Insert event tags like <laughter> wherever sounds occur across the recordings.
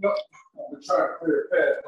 No, I'm trying to clear a path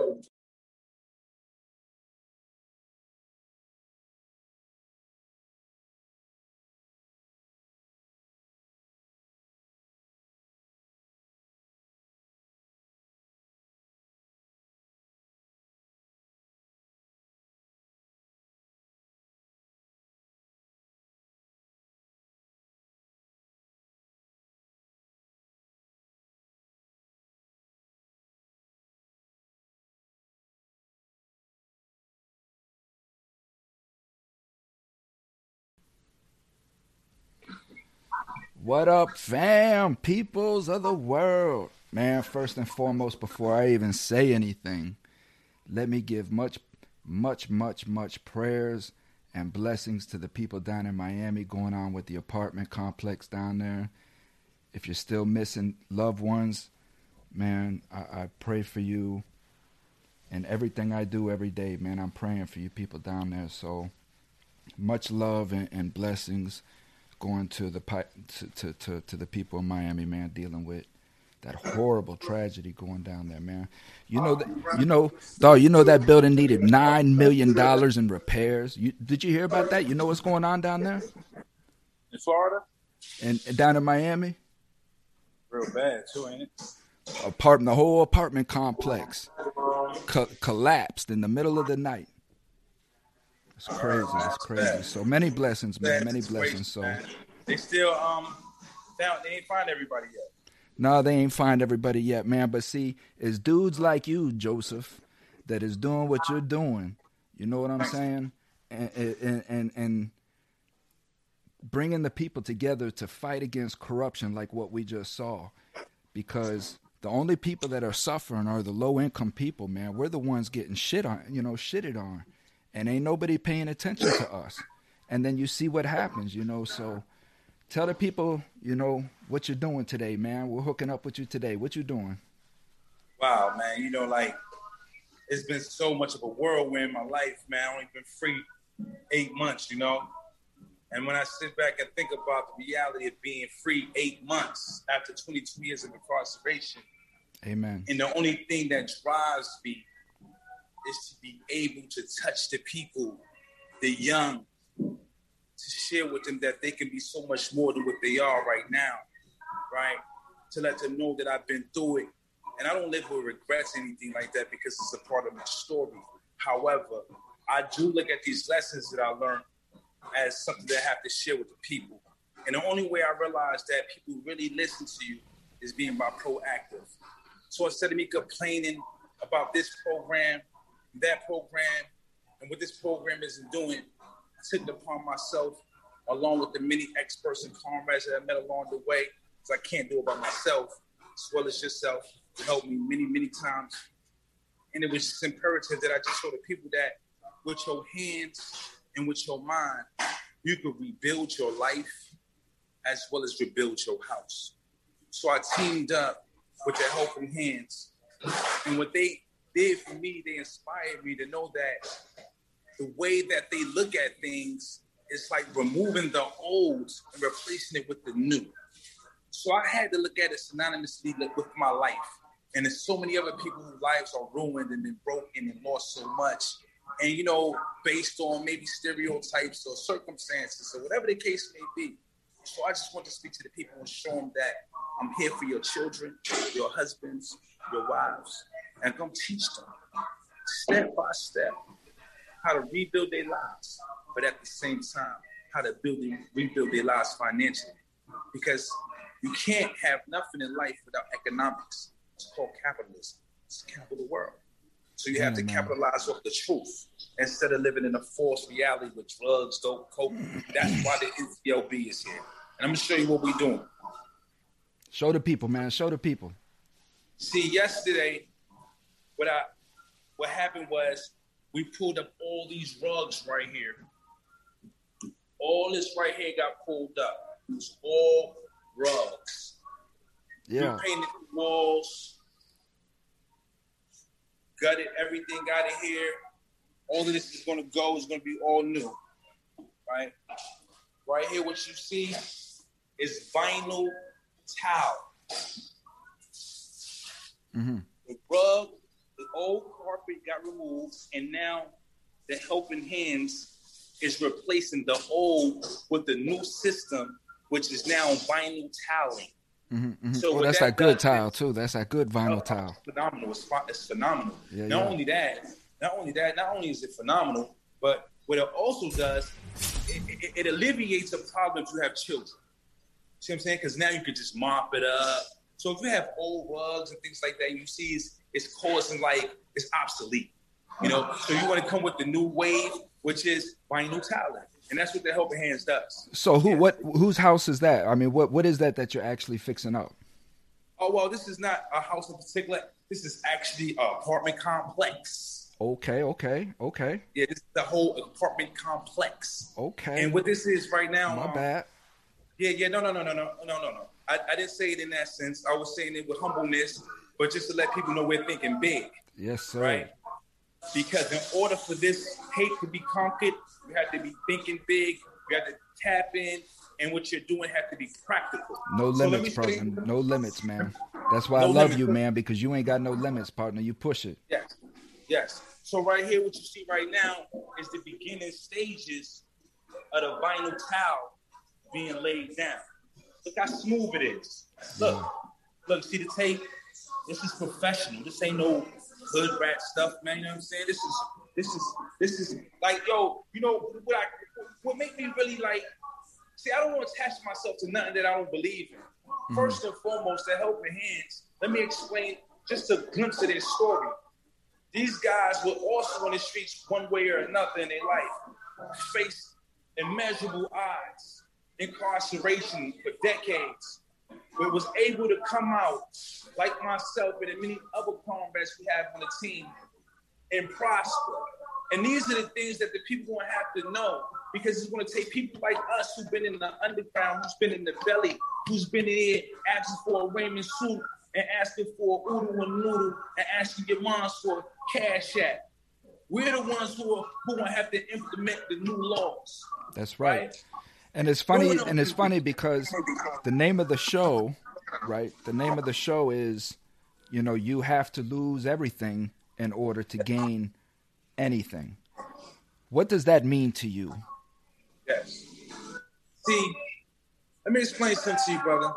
What up, fam? Peoples of the world. Man, first and foremost, before I even say anything, let me give much, much, much, much prayers and blessings to the people down in Miami going on with the apartment complex down there. If you're still missing loved ones, man, I, I pray for you. And everything I do every day, man, I'm praying for you people down there. So much love and, and blessings going to the to, to, to, to the people in Miami, man, dealing with that horrible tragedy going down there, man. You know that you know, dog. You know that building needed nine million dollars in repairs. You, did you hear about that? You know what's going on down there in Florida and, and down in Miami. Real bad too, ain't it? Apartment, the whole apartment complex co- collapsed in the middle of the night. It's crazy. It's crazy. So many blessings, man. Many blessings. So they still um found they ain't find everybody yet. No, they ain't find everybody yet, man. But see, it's dudes like you, Joseph, that is doing what you're doing. You know what I'm saying? And and and, and bringing the people together to fight against corruption, like what we just saw, because the only people that are suffering are the low income people, man. We're the ones getting shit on, you know, shitted on and ain't nobody paying attention to us. And then you see what happens, you know. So tell the people, you know, what you're doing today, man. We're hooking up with you today. What you doing? Wow, man. You know, like it's been so much of a whirlwind in my life, man. I've only been free eight months, you know. And when I sit back and think about the reality of being free eight months after 22 years of incarceration, Amen. And the only thing that drives me is to be able to touch the people, the young, to share with them that they can be so much more than what they are right now, right? To let them know that I've been through it. And I don't live with regrets, or anything like that, because it's a part of my story. However, I do look at these lessons that I learned as something that I have to share with the people. And the only way I realize that people really listen to you is being by proactive. So instead of me complaining about this program that program and what this program is doing, I took it upon myself, along with the many experts and comrades that I met along the way, because I can't do it by myself, as well as yourself, to help me many, many times. And it was just imperative that I just show the people that with your hands and with your mind, you could rebuild your life as well as rebuild your house. So I teamed up with their helping hands. And what they did for me, they inspired me to know that the way that they look at things is like removing the old and replacing it with the new. So I had to look at it synonymously with my life. And there's so many other people whose lives are ruined and been broken and lost so much. And you know, based on maybe stereotypes or circumstances or whatever the case may be. So I just want to speak to the people and show them that I'm here for your children, your husbands, your wives and come teach them step by step how to rebuild their lives, but at the same time, how to build and rebuild their lives financially. Because you can't have nothing in life without economics. It's called capitalism. It's the capital of the world. So you have to capitalize off the truth instead of living in a false reality with drugs, dope, coke. That's why the NCLB is here. And I'm gonna show you what we're doing. Show the people, man. Show the people. See, yesterday what I what happened was we pulled up all these rugs right here. All this right here got pulled up. It was all rugs. Yeah. We painted the walls, gutted everything out of here. All of this is gonna go, is gonna be all new. Right? Right here, what you see is vinyl towel. Mm-hmm. the rug, the old carpet got removed, and now the helping hands is replacing the old with the new system, which is now vinyl tiling. Mm-hmm, mm-hmm. So oh, that's that, that good tile too. That's that good vinyl oh, tile. Phenomenal. It's, it's phenomenal. Yeah, not yeah. only that, not only that, not only is it phenomenal, but what it also does, it, it, it alleviates a problem if you have children. See what I'm saying? Because now you can just mop it up. So if you have old rugs and things like that, you see it's, it's causing like it's obsolete. You know, so you want to come with the new wave, which is buying new tiling and that's what the helping hands does. So who, yeah. what, whose house is that? I mean, what, what is that that you're actually fixing up? Oh well, this is not a house in particular. This is actually an apartment complex. Okay, okay, okay. Yeah, this is the whole apartment complex. Okay. And what this is right now. My um, bad. Yeah, yeah, no, no, no, no, no, no, no, no. I, I didn't say it in that sense. I was saying it with humbleness, but just to let people know we're thinking big. Yes, sir. Right. Because in order for this hate to be conquered, you have to be thinking big. You have to tap in, and what you're doing has to be practical. No so limits, partner. No limits, man. <laughs> That's why no I love limits. you, man, because you ain't got no limits, partner. You push it. Yes, yes. So right here, what you see right now is the beginning stages of the vinyl tile being laid down. Look how smooth it is. Look, yeah. look. See the tape. This is professional. This ain't no hood rat stuff, man. You know what I'm saying? This is this is this is like yo, you know what I what make me really like see, I don't want to attach myself to nothing that I don't believe in. Mm-hmm. First and foremost, the helping hands. Let me explain just a glimpse of their story. These guys were also on the streets one way or another in their life, faced immeasurable odds, incarceration for decades, but was able to come out like myself and many other comrades we have on the team and prosper. And these are the things that the people going to have to know because it's going to take people like us who've been in the underground, who's been in the belly, who's been in here asking for a ramen suit and asking for a oodle and noodle and asking your moms for cash at. We're the ones who are who going to have to implement the new laws. That's right. right? And it's funny, and it's funny because the name of the show, right? The name of the show is, you know, you have to lose everything in order to gain anything. What does that mean to you? Yes. See, let me explain something to you, brother.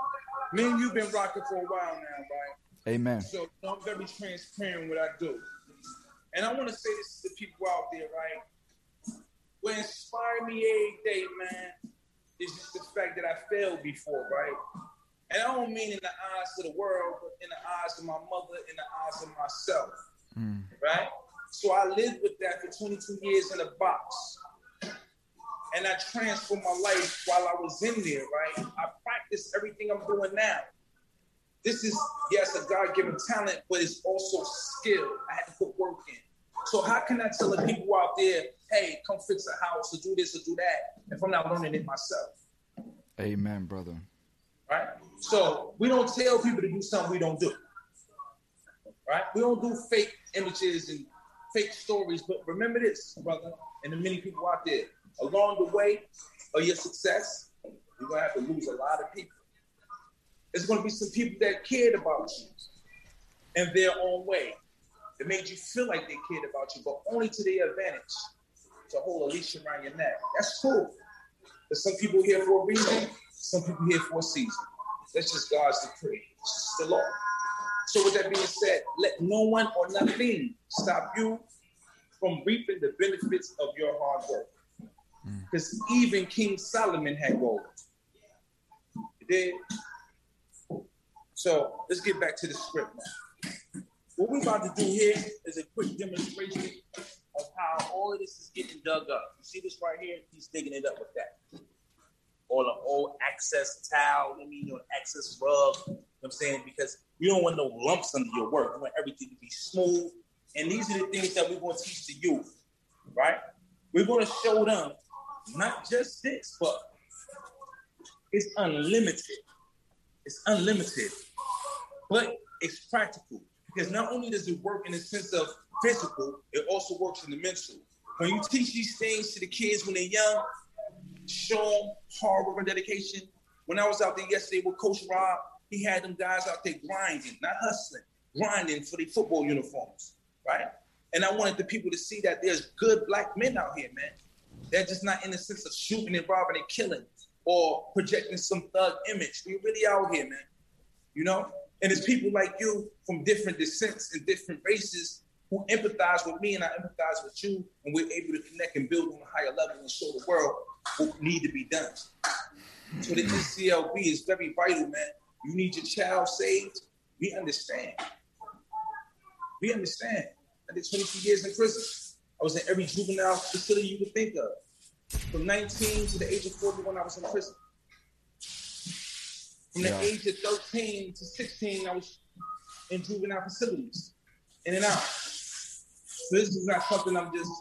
Me and you've been rocking for a while now, right? Amen. So I'm very transparent what I do. And I want to say this to the people out there, right? What inspired me every day, man, is just the fact that I failed before, right? And I don't mean in the eyes of the world, but in the eyes of my mother, in the eyes of myself mm. right? So I lived with that for 22 years in a box. And I transformed my life while I was in there, right? I practiced everything I'm doing now. This is, yes, a God given talent, but it's also skill. I had to put work in. So how can I tell the people out there, hey, come fix a house or do this or do that, if I'm not learning it myself? Amen, brother. Right? So we don't tell people to do something we don't do right? We don't do fake images and fake stories, but remember this, brother, and the many people out there. Along the way of your success, you're gonna have to lose a lot of people. There's gonna be some people that cared about you in their own way. It made you feel like they cared about you, but only to their advantage to hold a leash around your neck. That's cool. There's some people here for a reason, some people here for a season. That's just God's decree. It's the law. So, with that being said, let no one or nothing stop you from reaping the benefits of your hard work. Because mm. even King Solomon had gold. He did. So, let's get back to the script now. What we're about to do here is a quick demonstration of how all of this is getting dug up. You see this right here? He's digging it up with that. All the old access towel, I mean, your access rug. You know what I'm saying? Because you don't want no lumps under your work. You want everything to be smooth. And these are the things that we're going to teach the youth, right? We're going to show them not just this, but it's unlimited. It's unlimited, but it's practical because not only does it work in the sense of physical, it also works in the mental. When you teach these things to the kids when they're young, show them hard work and dedication. When I was out there yesterday with Coach Rob, he had them guys out there grinding, not hustling, grinding for the football uniforms, right? And I wanted the people to see that there's good black men out here, man. They're just not in the sense of shooting and robbing and killing or projecting some thug image. We really out here, man. You know? And it's people like you from different descents and different races who empathize with me and I empathize with you, and we're able to connect and build on a higher level and show the world what need to be done. So the NCLB is very vital, man. You need your child saved. We understand. We understand. I did 22 years in prison. I was in every juvenile facility you could think of. From 19 to the age of 41, I was in prison. From the yeah. age of 13 to 16, I was in juvenile facilities, in and out. So this is not something I'm just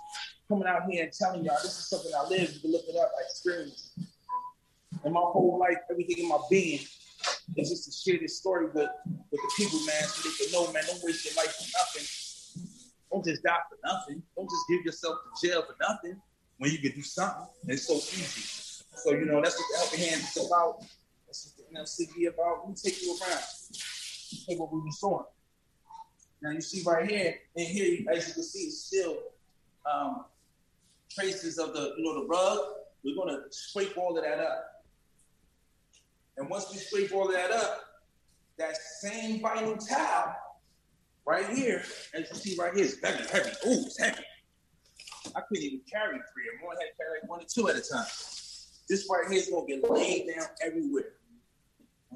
coming out here and telling y'all. This is something I lived. You can look it up. I experienced. And my whole life, everything in my being is just to share this story with, with the people, man, so they can know, man, don't waste your life for nothing. Don't just die for nothing. Don't just give yourself to jail for nothing when you can do something. It's so easy. So, you know, that's what the Helping Hands is about. That's what the NLCB about. Me take you around. Hey, what we doing. Now you see right here, and here, as you can see, it's still um, traces of the, you know, the rug. We're gonna scrape all of that up. And once we scrape all of that up, that same vinyl towel right here, as you see right here, is heavy, heavy. Ooh, it's heavy. I couldn't even carry three. I'm only had to carry one or two at a time. This right here is gonna get laid down everywhere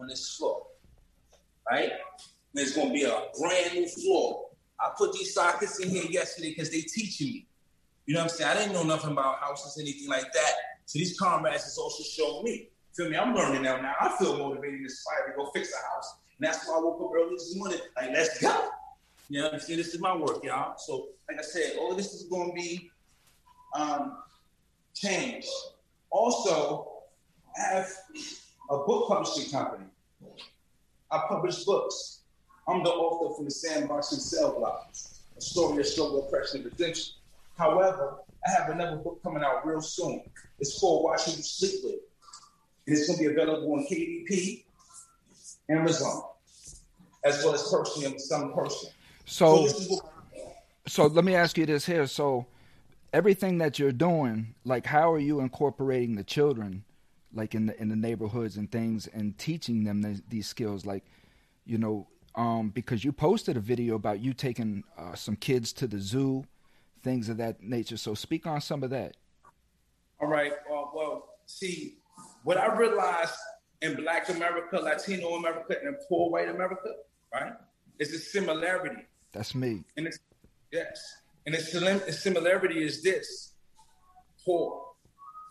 on this floor. Right? There's gonna be a brand new floor. I put these sockets in here yesterday because they teaching me. You know what I'm saying? I didn't know nothing about houses, anything like that. So these comrades is also showing me. Feel me? I'm learning now. Now I feel motivated and inspired to go fix a house. And that's why I woke up early this morning. Like, let's go. You know what I'm saying? This is my work, y'all. So, like I said, all of this is to be um, changed. Also, I have a book publishing company. I publish books. I'm the author from the Sandbox and Cell Block, a story of struggle, oppression, and redemption. However, I have another book coming out real soon. It's called Watch Who You Sleep With. And it's going to be available on KDP, Amazon, as well as personally, on some person. So, so, so let me ask you this here. So, everything that you're doing, like, how are you incorporating the children, like in the in the neighborhoods and things, and teaching them these, these skills? Like, you know, um, because you posted a video about you taking uh, some kids to the zoo, things of that nature. So speak on some of that. All right. Well, well see, what I realized in Black America, Latino America, and poor white America, right, is a similarity. That's me. And it's yes, and the similarity is this: poor,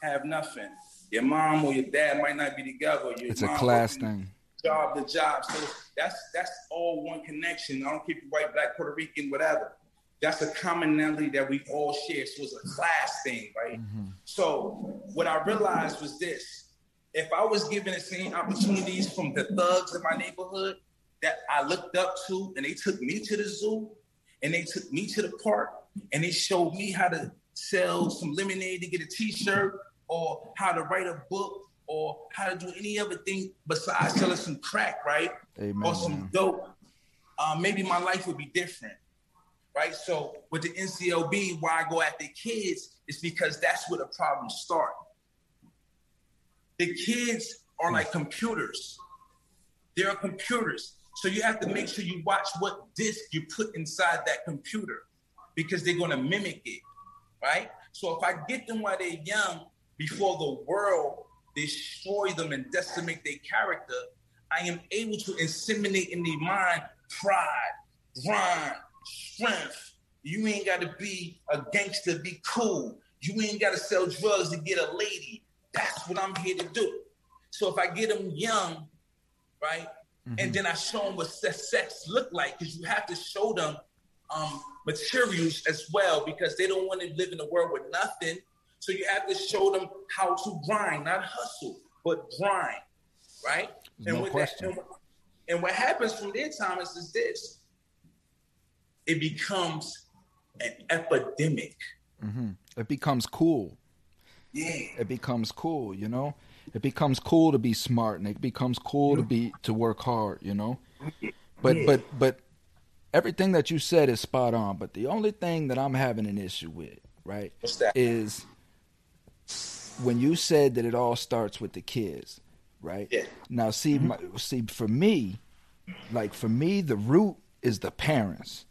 have nothing. Your mom or your dad might not be together. Your it's a class thing job to job. So that's that's all one connection. I don't keep you white, black, Puerto Rican, whatever. That's a commonality that we all share. So it's a class thing, right? Mm-hmm. So what I realized was this: if I was given the same opportunities from the thugs in my neighborhood that I looked up to, and they took me to the zoo, and they took me to the park, and they showed me how to sell some lemonade to get a T-shirt, or how to write a book, or how to do any other thing besides selling some crack, right? Amen. Or some dope, um, maybe my life would be different, right? So with the NCLB, why I go after kids is because that's where the problems start. The kids are like computers. They are computers. So you have to make sure you watch what disk you put inside that computer because they're going to mimic it, right? So if I get them while they're young, before the world destroy them and decimate their character, I am able to inseminate in their mind pride, grind, strength. You ain't got to be a gangster, to be cool. You ain't got to sell drugs to get a lady. That's what I'm here to do. So if I get them young, right, mm-hmm. and then I show them what sex look like, because you have to show them um, materials as well, because they don't want to live in a world with nothing. So you have to show them how to grind, not hustle, but grind, right? And, no question. That, and, and what happens from there, Thomas, is this: it becomes an epidemic. Mm-hmm. It becomes cool. Yeah. It becomes cool, you know. It becomes cool to be smart, and it becomes cool to be to work hard, you know. But yeah. but but everything that you said is spot on, but the only thing that I'm having an issue with, right, What's that? is when you said that it all starts with the kids, right? Yeah. Now, see, mm-hmm. my, see, for me, like for me, the root is the parents.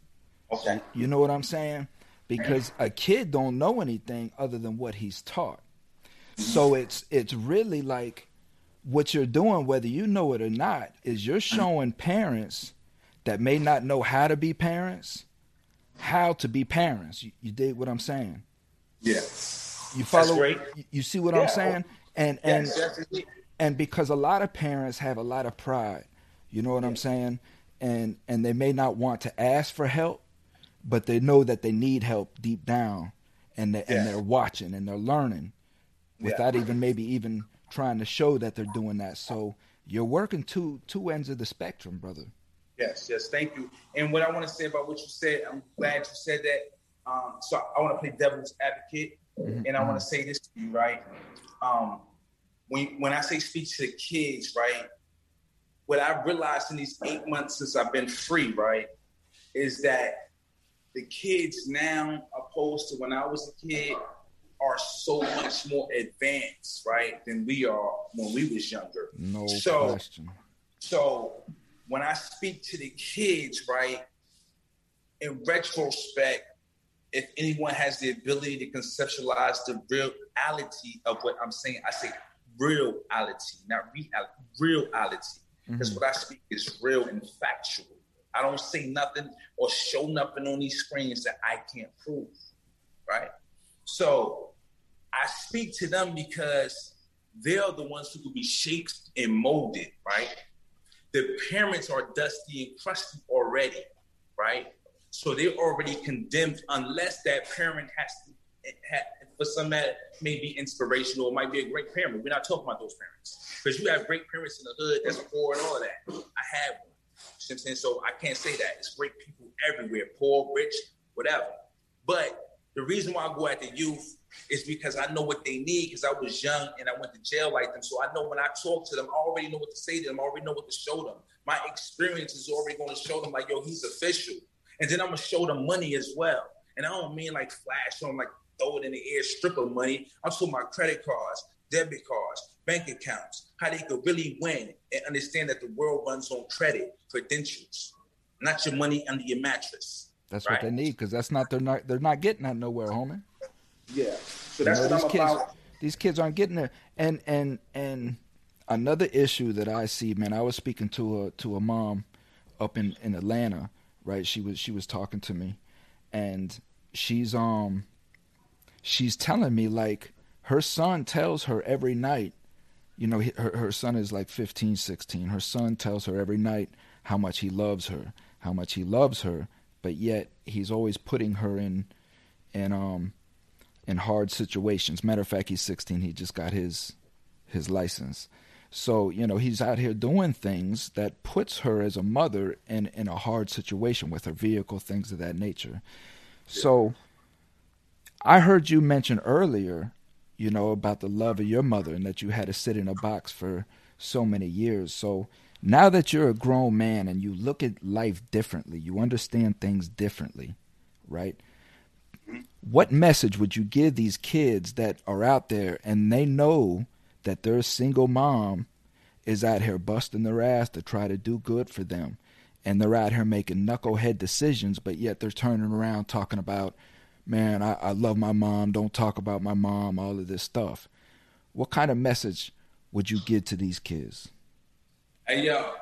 Okay. You know what I'm saying? Because a kid don't know anything other than what he's taught. Mm-hmm. So it's it's really like what you're doing, whether you know it or not, is you're showing parents that may not know how to be parents, how to be parents. You, you dig what I'm saying? Yeah. You follow? You, see what Yeah. I'm saying? And and Yes, and because a lot of parents have a lot of pride you know what i'm saying and and they may not want to ask for help but they know that they need help deep down and they, Yeah. and they're watching and they're learning without even maybe even trying to show that they're doing that so you're working two two ends of the spectrum brother Yes, yes, thank you. And what I want to say about what you said, I'm glad you said that. Um, so I want to play devil's advocate, and I want to say this to you, right? Um, when when I say speak to the kids, right? What I've realized in these eight months since I've been free, right, is that the kids now, opposed to when I was a kid, are so much more advanced, right, than we are when we was younger. no So- question So when I speak to the kids, right, in retrospect, if anyone has the ability to conceptualize the reality of what I'm saying, I say reality, not reality, reality. Because what I speak is real and factual. I don't say nothing or show nothing on these screens that I can't prove, right? So I speak to them because they're the ones who will be shaped and molded, right? The parents are dusty and crusty already, right? So they're already condemned unless that parent has to, ha for some that may be inspirational, it might be a great parent. We're not talking about those parents because you have great parents in the hood that's poor and all of that. I have one. You know I'm saying? So I can't say that. It's great people everywhere, poor, rich, whatever. But the reason why I go at the youth is because I know what they need because I was young and I went to jail like them. So I know when I talk to them, I already know what to say to them. I already know what to show them. My experience is already going to show them like, yo, he's official. And then I'm gonna show them money as well. And I don't mean like flash them like throw it in the air, stripper money. I'm talking about credit cards, debit cards, bank accounts, how they could really win and understand that the world runs on credit, credentials, not your money under your mattress. that's right. what they need because that's not they're not they're not getting that nowhere homie Yeah. So You that's know, what I'm kids, about. these kids aren't getting there. And and and another issue that I see, man, I was speaking to a to a mom up in in Atlanta, right? She was she was talking to me, and she's um she's telling me like her son tells her every night you know her her son is like 15 16 her son tells her every night how much he loves her how much he loves her but yet he's always putting her in in um in hard situations. Matter of fact he's 16 he just got his his license so you know he's out here doing things that puts her as a mother in in a hard situation with her vehicle things of that nature so I heard you mention earlier, you know, about the love of your mother and that you had to sit in a box for so many years. So now that you're a grown man and you look at life differently, you understand things differently, right? What message would you give these kids that are out there and they know that their single mom is out here busting their ass to try to do good for them? And they're out here making knucklehead decisions, but yet they're turning around talking about man, I, I love my mom. Don't talk about my mom. All of this stuff. What kind of message would you give to these kids? Hey yo,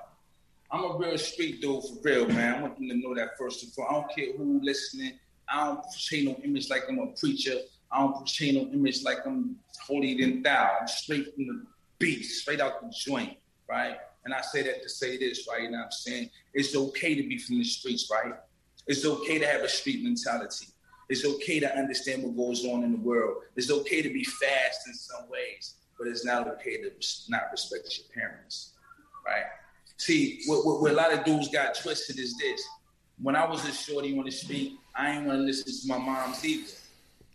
I'm a real street dude for real, man. I want them to know that first and foremost. I don't care who listening. I don't portray no image like I'm a preacher. I don't portray no image like I'm holier than thou. I'm straight from the beast, straight out the joint, right? And I say that to say this, right? You know what I'm saying? It's okay to be from the streets, right? It's okay to have a street mentality. It's okay to understand what goes on in the world. It's okay to be fast in some ways, but it's not okay to not respect your parents, right? See, what, what, what a lot of dudes got twisted is this. When I was a shorty on the street, I ain't want to listen to my mom's either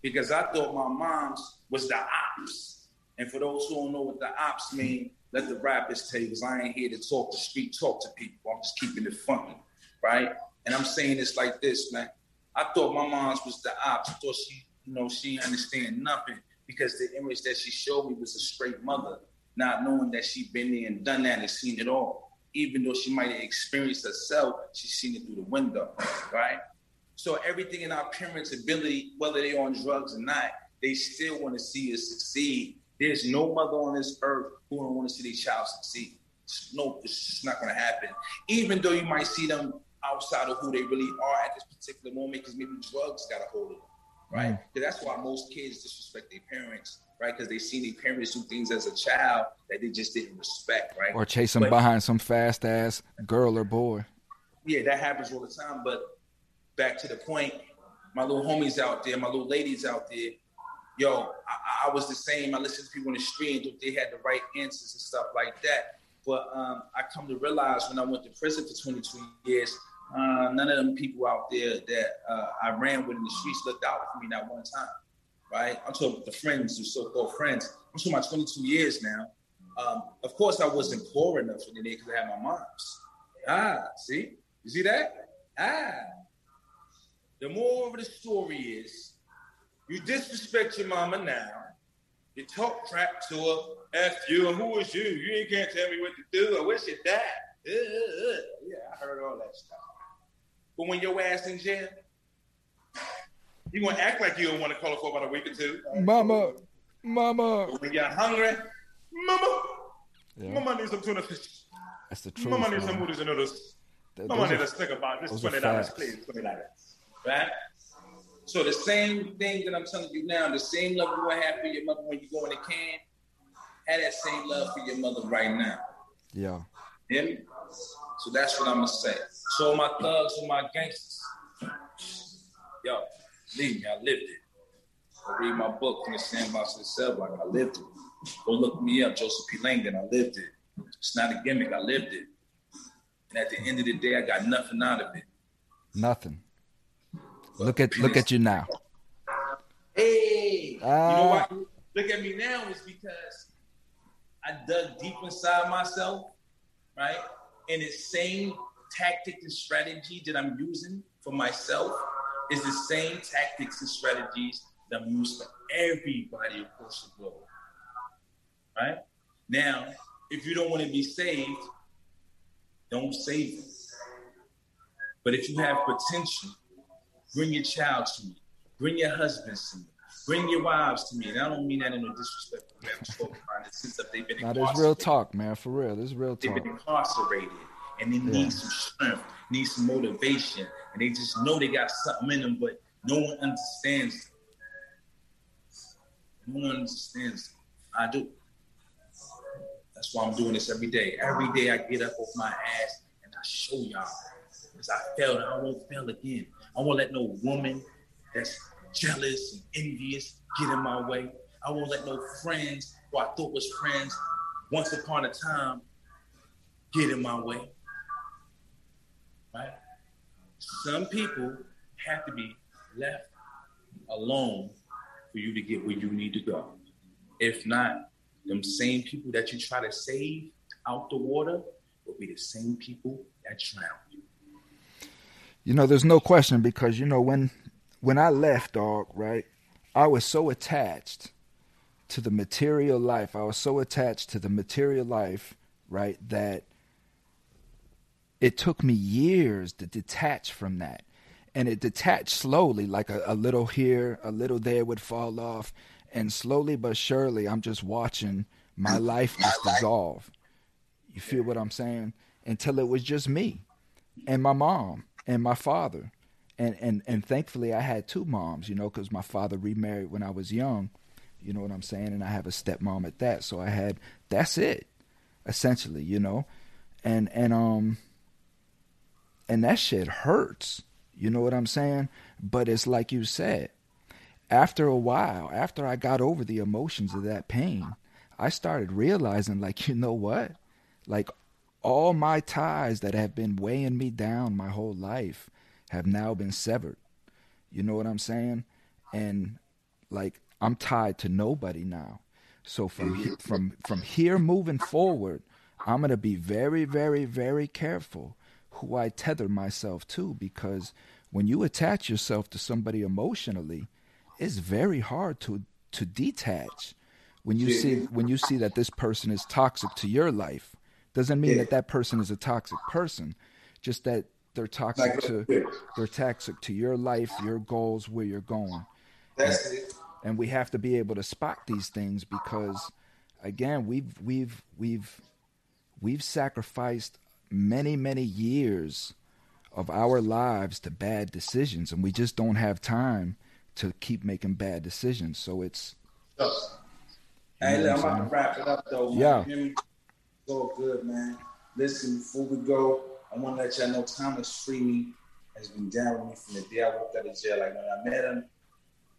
because I thought my mom's was the ops. And for those who don't know what the ops mean, let the rappers tell you because I ain't here to talk the street talk to people. I'm just keeping it funky, right? And I'm saying this like this, man. I thought my mom's was the ops. I thought she, you know, she understand nothing because the image that she showed me was a straight mother, not knowing that she been there and done that and seen it all. Even though she might have experienced herself, she's seen it through the window, right? So everything in our parents' ability, whether they're on drugs or not, they still want to see us succeed. There's no mother on this earth who don't want to see their child succeed. No, it's just not going to happen. Even though you might see them outside of who they really are at this particular moment, because maybe drugs got a hold of them, right? Mm. That's why most kids disrespect their parents, right? Because they seen their parents do things as a child that they just didn't respect, right? Or chase them but, behind some fast ass girl or boy. Yeah, that happens all the time. But back to the point, my little homies out there, my little ladies out there, yo, I, I was the same. I listened to people in the street and they had the right answers and stuff like that. But um, I come to realize when I went to prison for 22 years, uh, none of them people out there that uh, I ran with in the streets looked out for me that one time, right? I'm talking the friends, the so-called friends. I'm talking about 22 years now. Um, of course, I wasn't poor enough in the day because I had my mom's. Ah, see, you see that? Ah. The more of the story is, you disrespect your mama now. You talk crap to her. F you. And who is you? You ain't can't tell me what to do. I wish your dad. Uh, uh, uh. Yeah, I heard all that stuff. But when your ass in jail, you gonna act like you don't want to call her for about a week or two. Mama, mama. But when you're hungry, mama, yeah. mama needs some tuna fish. That's the truth. Mama needs some noodles and noodles. Mama needs a stick about this twenty dollars, please, twenty dollars. Right? So the same thing that I'm telling you now, the same love you have for your mother when you go in the can, have that same love for your mother right now. Yeah. Hear me? So that's what I'm gonna say. So my thugs and my gangsters, yo, leave me. I lived it. I read my book from the sandbox to the cell block. I lived it. Go look me up, Joseph P. Langdon. I lived it. It's not a gimmick. I lived it. And at the end of the day, I got nothing out of it. Nothing. Look at look at you now. Hey, uh, you know why? Look at me now is because I dug deep inside myself, right? And the same tactic and strategy that I'm using for myself is the same tactics and strategies that I'm using for everybody across the globe. Right? Now, if you don't want to be saved, don't save them. But if you have potential Bring your child to me. Bring your husbands to me. Bring your wives to me. And I don't mean that in a disrespectful way. I'm spoken on it since they've been incarcerated. Now, real talk, man. For real. This is real talk. They've been incarcerated and they need yeah. some strength, need some motivation. And they just know they got something in them, but no one understands. No one understands. I do. That's why I'm doing this every day. Every day I get up off my ass and I show y'all. Because I failed I won't fail again. I won't let no woman that's jealous and envious get in my way. I won't let no friends who I thought was friends once upon a time get in my way. Right? Some people have to be left alone for you to get where you need to go. If not, them same people that you try to save out the water will be the same people that drown you. You know, there's no question because you know when when I left, dog, right? I was so attached to the material life. I was so attached to the material life, right, that it took me years to detach from that. And it detached slowly, like a, a little here, a little there would fall off. And slowly but surely, I'm just watching my life just dissolve. You feel what I'm saying? Until it was just me and my mom and my father. And, and, and thankfully, I had two moms, you know, because my father remarried when I was young. You know what I'm saying? And I have a stepmom at that. So I had, that's it, essentially, you know? And, and, um, and that shit hurts. You know what I'm saying? But it's like you said, after a while, after I got over the emotions of that pain, I started realizing, like, <laughs> you know what? Like, all my ties that have been weighing me down my whole life have now been severed. You know what I'm saying? And like I'm tied to nobody now. So from from from here moving forward, I'm going to be very very very careful who I tether myself to because when you attach yourself to somebody emotionally, it's very hard to to detach. When you see when you see that this person is toxic to your life, doesn't mean yeah. that that person is a toxic person, just that they're toxic to they're toxic to your life, your goals, where you're going. That's and, it. And we have to be able to spot these things because again, we've we've we've we've sacrificed many many years of our lives to bad decisions and we just don't have time to keep making bad decisions. So it's Hey, I'm about to wrap it up though. Man. Yeah. It's all good, man. Listen, before we go, I want to let y'all know Thomas Freeman has been down with me from the day I walked out of jail. Like when I met him,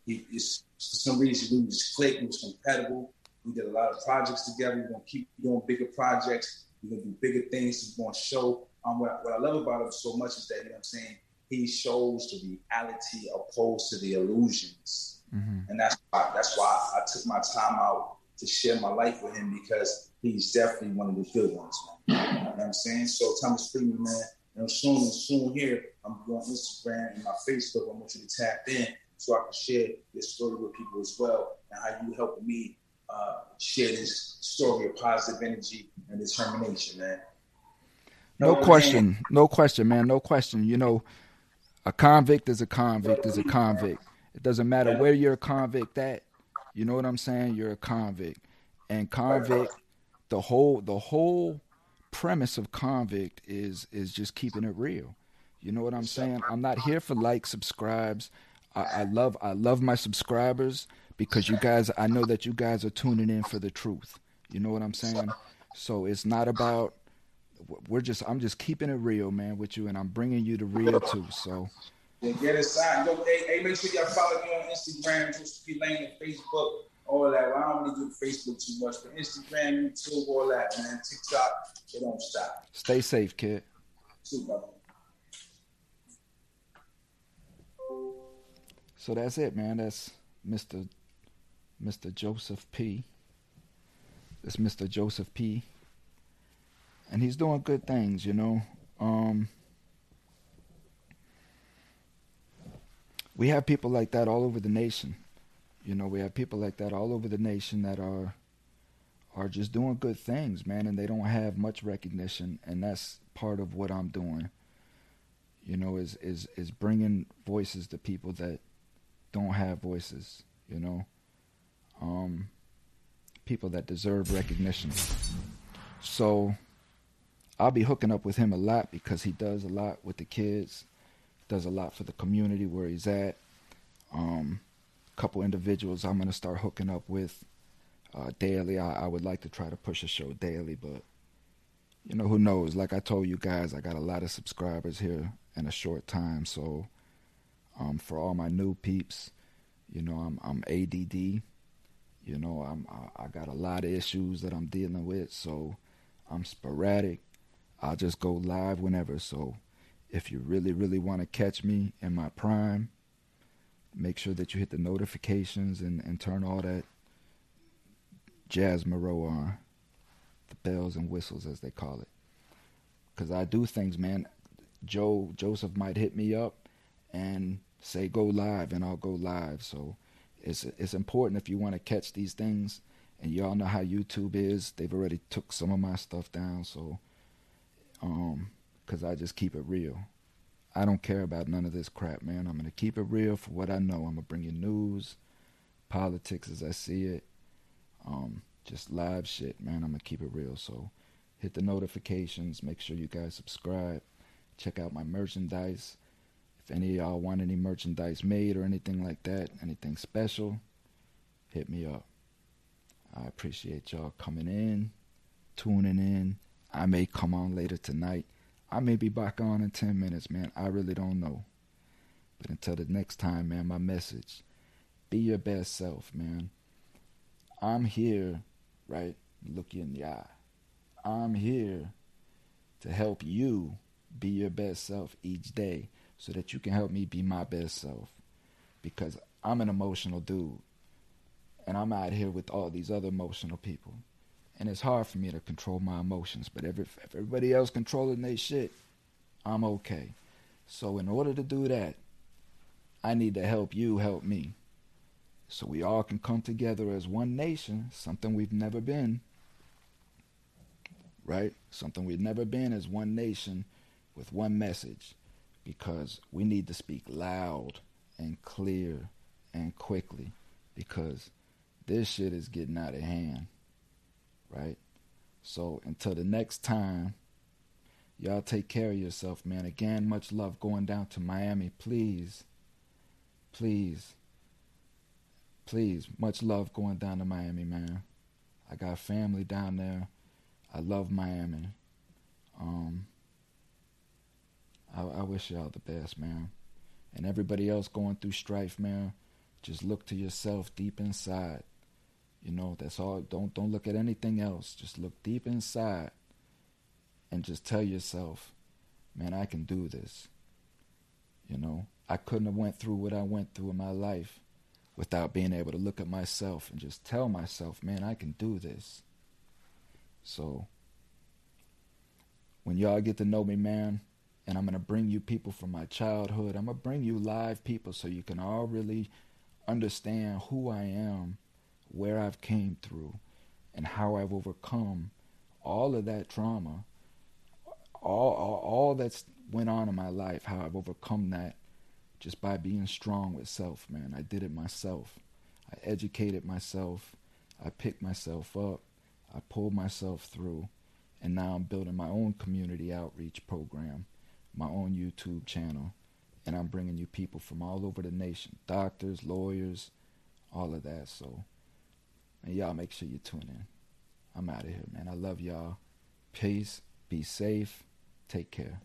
he, for some reason we was clicked, we was compatible. We did a lot of projects together. We're gonna keep doing bigger projects. We're gonna do bigger things. We're gonna show. Um, what, what I love about him so much is that you know what I'm saying he shows the reality opposed to the illusions, mm-hmm. and that's why that's why I took my time out to share my life with him because he's definitely one of the good ones, man. You know what I'm saying? So Thomas Freeman, man, you know, soon soon here, I'm going on Instagram and my Facebook. I want you to tap in so I can share this story with people as well and how you helping me uh, share this story of positive energy and determination, man. No question, no question, man, no question. You know, a convict is a convict is a convict. It doesn't matter where you're a convict at. You know what I'm saying? You're a convict, and convict, the whole the whole premise of convict is is just keeping it real. You know what I'm saying? I'm not here for likes, subscribes. I, I love I love my subscribers because you guys I know that you guys are tuning in for the truth. You know what I'm saying? So it's not about we're just I'm just keeping it real, man, with you, and I'm bringing you the real too. So. Then get inside. Yo, hey, hey, make sure y'all follow me on Instagram, Joseph P. Lane, and Facebook, all that. Well, I don't really do Facebook too much, but Instagram, YouTube, all that, man. TikTok, they don't stop. Stay safe, kid. Too, brother. So that's it, man. That's Mr. Mr. Joseph P. That's Mr. Joseph P. And he's doing good things, you know. Um, we have people like that all over the nation. You know, we have people like that all over the nation that are are just doing good things, man, and they don't have much recognition, and that's part of what I'm doing. You know, is is is bringing voices to people that don't have voices. You know, um, people that deserve recognition. So I'll be hooking up with him a lot because he does a lot with the kids, does a lot for the community where he's at. Um, couple individuals I'm gonna start hooking up with uh, daily. I, I would like to try to push a show daily, but you know who knows? Like I told you guys, I got a lot of subscribers here in a short time. So um, for all my new peeps, you know I'm I'm ADD. You know I'm I, I got a lot of issues that I'm dealing with, so I'm sporadic. I'll just go live whenever. So if you really, really want to catch me in my prime, make sure that you hit the notifications and, and turn all that jazz Moreau on. The bells and whistles as they call it. Cause I do things, man. Joe Joseph might hit me up and say go live and I'll go live. So it's it's important if you want to catch these things and y'all know how YouTube is. They've already took some of my stuff down, so um, cause I just keep it real. I don't care about none of this crap, man. I'm gonna keep it real for what I know. I'm gonna bring you news, politics as I see it, um, just live shit, man. I'm gonna keep it real. So hit the notifications. Make sure you guys subscribe. Check out my merchandise. If any of y'all want any merchandise made or anything like that, anything special, hit me up. I appreciate y'all coming in, tuning in, I may come on later tonight. I may be back on in 10 minutes, man. I really don't know. But until the next time, man, my message be your best self, man. I'm here, right? Look you in the eye. I'm here to help you be your best self each day so that you can help me be my best self. Because I'm an emotional dude. And I'm out here with all these other emotional people and it's hard for me to control my emotions. But if, if everybody else controlling their shit, I'm okay. So in order to do that, I need to help you help me. So we all can come together as one nation, something we've never been. Right? Something we've never been as one nation with one message. Because we need to speak loud and clear and quickly. Because this shit is getting out of hand. Right? So until the next time, y'all take care of yourself, man. Again, much love going down to Miami. Please, please, please, much love going down to Miami, man. I got family down there. I love Miami. Um, I, I wish y'all the best, man. And everybody else going through strife, man, just look to yourself deep inside. You know, that's all. Don't don't look at anything else. Just look deep inside and just tell yourself, man, I can do this. You know, I couldn't have went through what I went through in my life without being able to look at myself and just tell myself, man, I can do this. So when y'all get to know me, man, and I'm going to bring you people from my childhood, I'm going to bring you live people so you can all really understand who I am where I've came through and how I've overcome all of that trauma, all, all, all that's went on in my life, how I've overcome that just by being strong with self, man. I did it myself. I educated myself. I picked myself up. I pulled myself through. And now I'm building my own community outreach program, my own YouTube channel. And I'm bringing you people from all over the nation doctors, lawyers, all of that. So and y'all make sure you tune in. I'm out of here, man. I love y'all. Peace. Be safe. Take care.